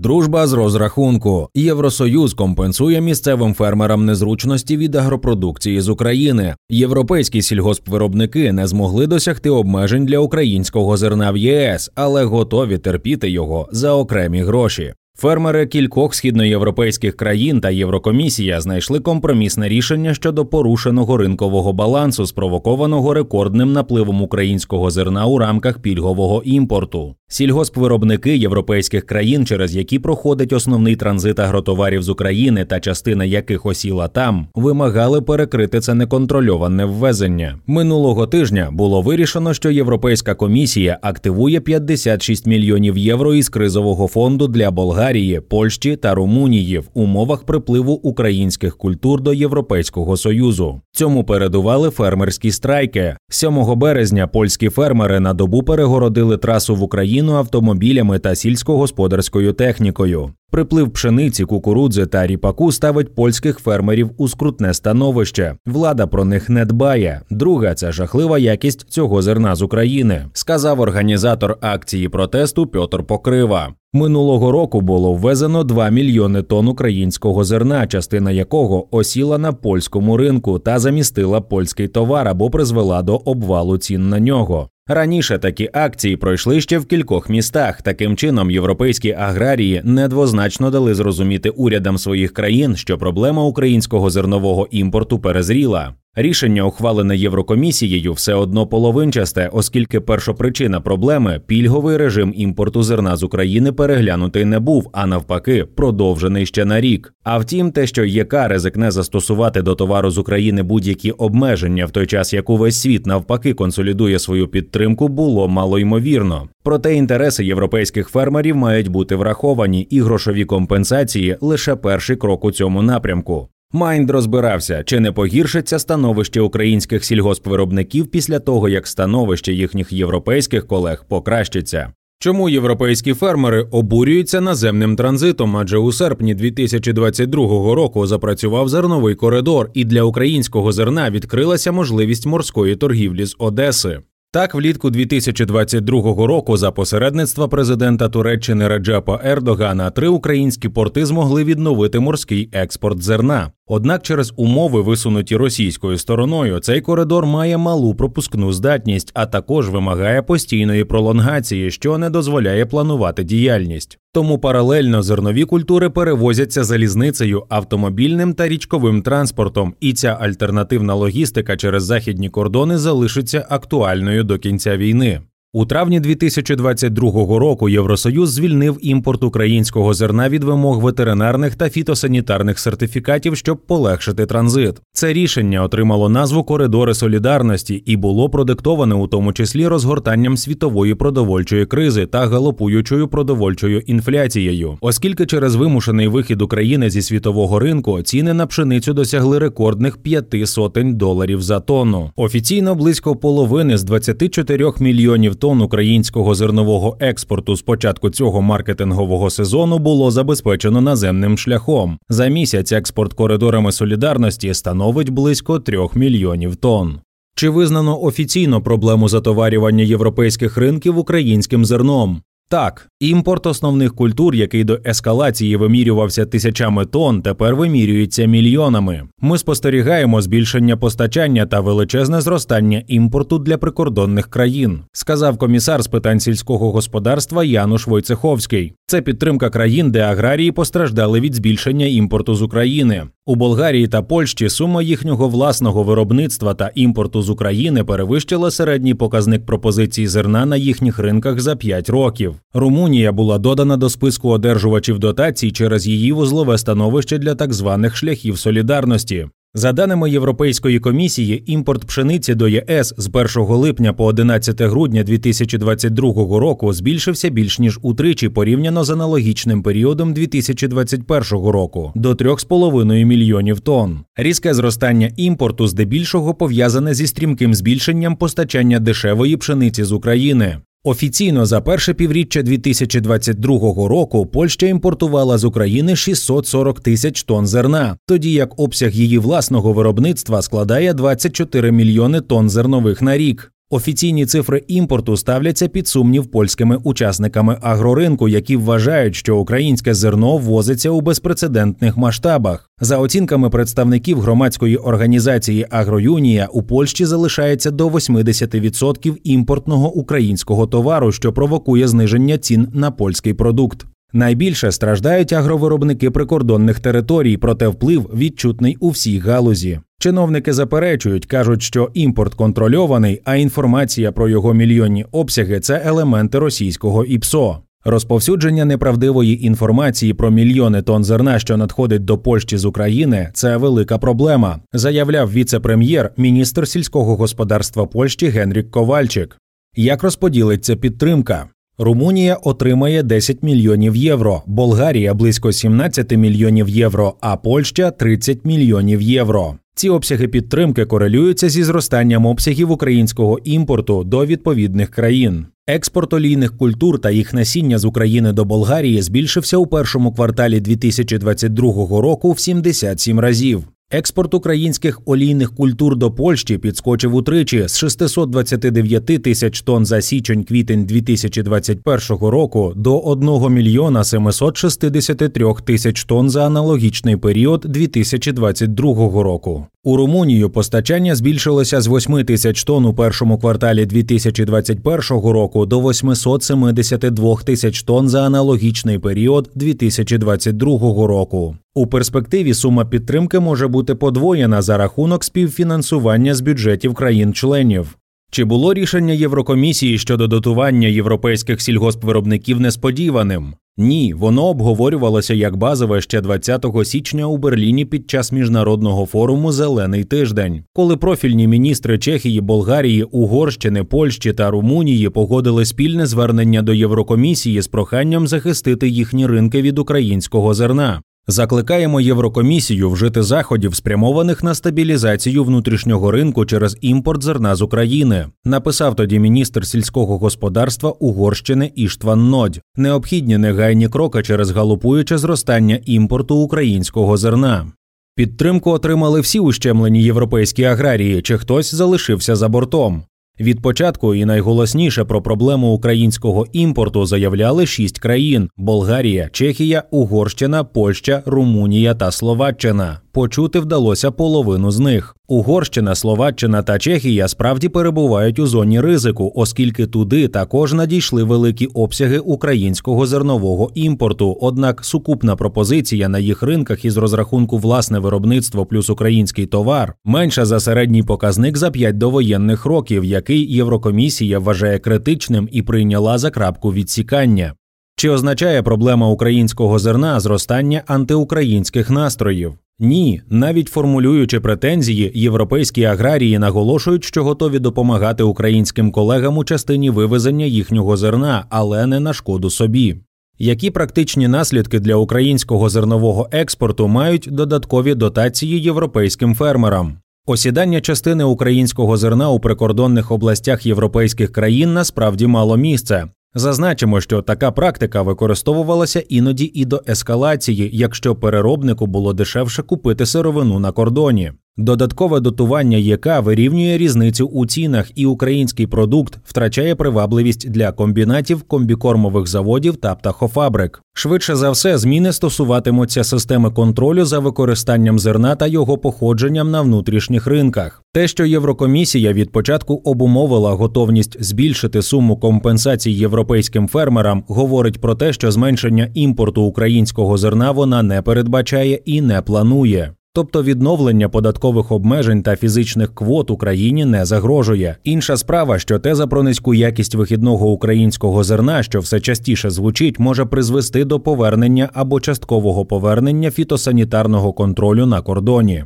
Дружба з розрахунку. Євросоюз компенсує місцевим фермерам незручності від агропродукції з України. Європейські сільгоспвиробники не змогли досягти обмежень для українського зерна в ЄС, але готові терпіти його за окремі гроші. Фермери кількох східноєвропейських країн та Єврокомісія знайшли компромісне рішення щодо порушеного ринкового балансу, спровокованого рекордним напливом українського зерна у рамках пільгового імпорту. Сільгоспвиробники європейських країн, через які проходить основний транзит агротоварів з України та частина яких осіла там, вимагали перекрити це неконтрольоване ввезення. Минулого тижня було вирішено, що Європейська комісія активує 56 мільйонів євро із кризового фонду для Болгарії, Польщі та Румунії в умовах припливу українських культур до Європейського союзу. Цьому передували фермерські страйки. 7 березня польські фермери на добу перегородили трасу в Україну автомобілями та сільськогосподарською технікою. Приплив пшениці, кукурудзи та ріпаку ставить польських фермерів у скрутне становище. Влада про них не дбає. Друга це жахлива якість цього зерна з України, сказав організатор акції протесту Пьотр Покрива. Минулого року було ввезено 2 мільйони тонн українського зерна, частина якого осіла на польському ринку та замістила польський товар або призвела до обвалу цін на нього. Раніше такі акції пройшли ще в кількох містах. Таким чином, європейські аграрії недвозначно дали зрозуміти урядам своїх країн, що проблема українського зернового імпорту перезріла. Рішення, ухвалене Єврокомісією, все одно половинчасте, оскільки першопричина проблеми пільговий режим імпорту зерна з України переглянутий не був, а навпаки, продовжений ще на рік. А втім, те, що ЄК ризикне застосувати до товару з України будь-які обмеження, в той час як увесь світ навпаки консолідує свою підтримку, було малоймовірно. Проте інтереси європейських фермерів мають бути враховані, і грошові компенсації лише перший крок у цьому напрямку. Майнд розбирався, чи не погіршиться становище українських сільгоспвиробників після того, як становище їхніх європейських колег покращиться. Чому європейські фермери обурюються наземним транзитом? Адже у серпні 2022 року запрацював зерновий коридор, і для українського зерна відкрилася можливість морської торгівлі з Одеси. Так, влітку 2022 року, за посередництва президента Туреччини Реджепа Ердогана, три українські порти змогли відновити морський експорт зерна. Однак, через умови, висунуті російською стороною, цей коридор має малу пропускну здатність, а також вимагає постійної пролонгації, що не дозволяє планувати діяльність. Тому паралельно зернові культури перевозяться залізницею, автомобільним та річковим транспортом, і ця альтернативна логістика через західні кордони залишиться актуальною до кінця війни. У травні 2022 року Євросоюз звільнив імпорт українського зерна від вимог ветеринарних та фітосанітарних сертифікатів, щоб полегшити транзит. Це рішення отримало назву Коридори солідарності і було продиктоване у тому числі розгортанням світової продовольчої кризи та галопуючою продовольчою інфляцією, оскільки через вимушений вихід України зі світового ринку ціни на пшеницю досягли рекордних п'яти сотень доларів за тонну. Офіційно близько половини з 24 мільйонів тонн українського зернового експорту з початку цього маркетингового сезону було забезпечено наземним шляхом. За місяць експорт коридорами солідарності становить близько 3 мільйонів тонн. Чи визнано офіційно проблему затоварювання європейських ринків українським зерном? Так, імпорт основних культур, який до ескалації вимірювався тисячами тонн, тепер вимірюється мільйонами. Ми спостерігаємо збільшення постачання та величезне зростання імпорту для прикордонних країн, сказав комісар з питань сільського господарства Януш Войцеховський. Це підтримка країн, де аграрії постраждали від збільшення імпорту з України. У Болгарії та Польщі сума їхнього власного виробництва та імпорту з України перевищила середній показник пропозиції зерна на їхніх ринках за 5 років. Румунія була додана до списку одержувачів дотацій через її вузлове становище для так званих шляхів солідарності. За даними Європейської комісії, імпорт пшениці до ЄС з 1 липня по 11 грудня 2022 року збільшився більш ніж утричі порівняно з аналогічним періодом 2021 року до 3,5 мільйонів тонн. Різке зростання імпорту здебільшого пов'язане зі стрімким збільшенням постачання дешевої пшениці з України. Офіційно за перше півріччя 2022 року Польща імпортувала з України 640 тисяч тонн зерна, тоді як обсяг її власного виробництва складає 24 мільйони тонн зернових на рік. Офіційні цифри імпорту ставляться під сумнів польськими учасниками агроринку, які вважають, що українське зерно ввозиться у безпрецедентних масштабах. За оцінками представників громадської організації Агроюнія у Польщі залишається до 80% імпортного українського товару, що провокує зниження цін на польський продукт. Найбільше страждають агровиробники прикордонних територій, проте вплив відчутний у всій галузі. Чиновники заперечують, кажуть, що імпорт контрольований, а інформація про його мільйонні обсяги це елементи російського ІПСО. Розповсюдження неправдивої інформації про мільйони тонн зерна, що надходить до Польщі з України, це велика проблема, заявляв віце-прем'єр, міністр сільського господарства Польщі Генрік Ковальчик. Як розподілиться підтримка? Румунія отримає 10 мільйонів євро, Болгарія близько 17 мільйонів євро, а Польща 30 мільйонів євро. Ці обсяги підтримки корелюються зі зростанням обсягів українського імпорту до відповідних країн. Експорт олійних культур та їх насіння з України до Болгарії збільшився у першому кварталі 2022 року в 77 разів. Експорт українських олійних культур до Польщі підскочив утричі з 629 тисяч тонн за січень-квітень 2021 року до 1 мільйона 763 тисяч тонн за аналогічний період 2022 року. У Румунію постачання збільшилося з 8 тисяч тонн у першому кварталі 2021 року до 872 тисяч тонн за аналогічний період 2022 року. У перспективі сума підтримки може бути подвоєна за рахунок співфінансування з бюджетів країн-членів. Чи було рішення Єврокомісії щодо дотування європейських сільгоспвиробників несподіваним? Ні, воно обговорювалося як базове ще 20 січня у Берліні під час міжнародного форуму Зелений тиждень, коли профільні міністри Чехії, Болгарії, Угорщини, Польщі та Румунії погодили спільне звернення до Єврокомісії з проханням захистити їхні ринки від українського зерна. Закликаємо Єврокомісію вжити заходів, спрямованих на стабілізацію внутрішнього ринку через імпорт зерна з України. Написав тоді міністр сільського господарства Угорщини Іштван Нодь. Необхідні негайні кроки через галопуюче зростання імпорту українського зерна. Підтримку отримали всі ущемлені європейські аграрії, чи хтось залишився за бортом. Від початку і найголосніше про проблему українського імпорту заявляли шість країн: Болгарія, Чехія, Угорщина, Польща, Румунія та Словаччина. Почути вдалося половину з них. Угорщина, Словаччина та Чехія справді перебувають у зоні ризику, оскільки туди також надійшли великі обсяги українського зернового імпорту. Однак сукупна пропозиція на їх ринках із розрахунку власне виробництво плюс український товар менша за середній показник за п'ять довоєнних років, який Єврокомісія вважає критичним і прийняла за крапку відсікання. Чи означає проблема українського зерна зростання антиукраїнських настроїв? Ні, навіть формулюючи претензії, європейські аграрії наголошують, що готові допомагати українським колегам у частині вивезення їхнього зерна, але не на шкоду собі. Які практичні наслідки для українського зернового експорту мають додаткові дотації європейським фермерам? Осідання частини українського зерна у прикордонних областях європейських країн насправді мало місце. Зазначимо, що така практика використовувалася іноді і до ескалації, якщо переробнику було дешевше купити сировину на кордоні. Додаткове дотування ЄК вирівнює різницю у цінах, і український продукт втрачає привабливість для комбінатів, комбікормових заводів та птахофабрик. Швидше за все, зміни стосуватимуться системи контролю за використанням зерна та його походженням на внутрішніх ринках. Те, що Єврокомісія від початку обумовила готовність збільшити суму компенсацій європейським фермерам, говорить про те, що зменшення імпорту українського зерна вона не передбачає і не планує. Тобто відновлення податкових обмежень та фізичних квот Україні не загрожує. Інша справа, що теза про низьку якість вихідного українського зерна, що все частіше звучить, може призвести до повернення або часткового повернення фітосанітарного контролю на кордоні.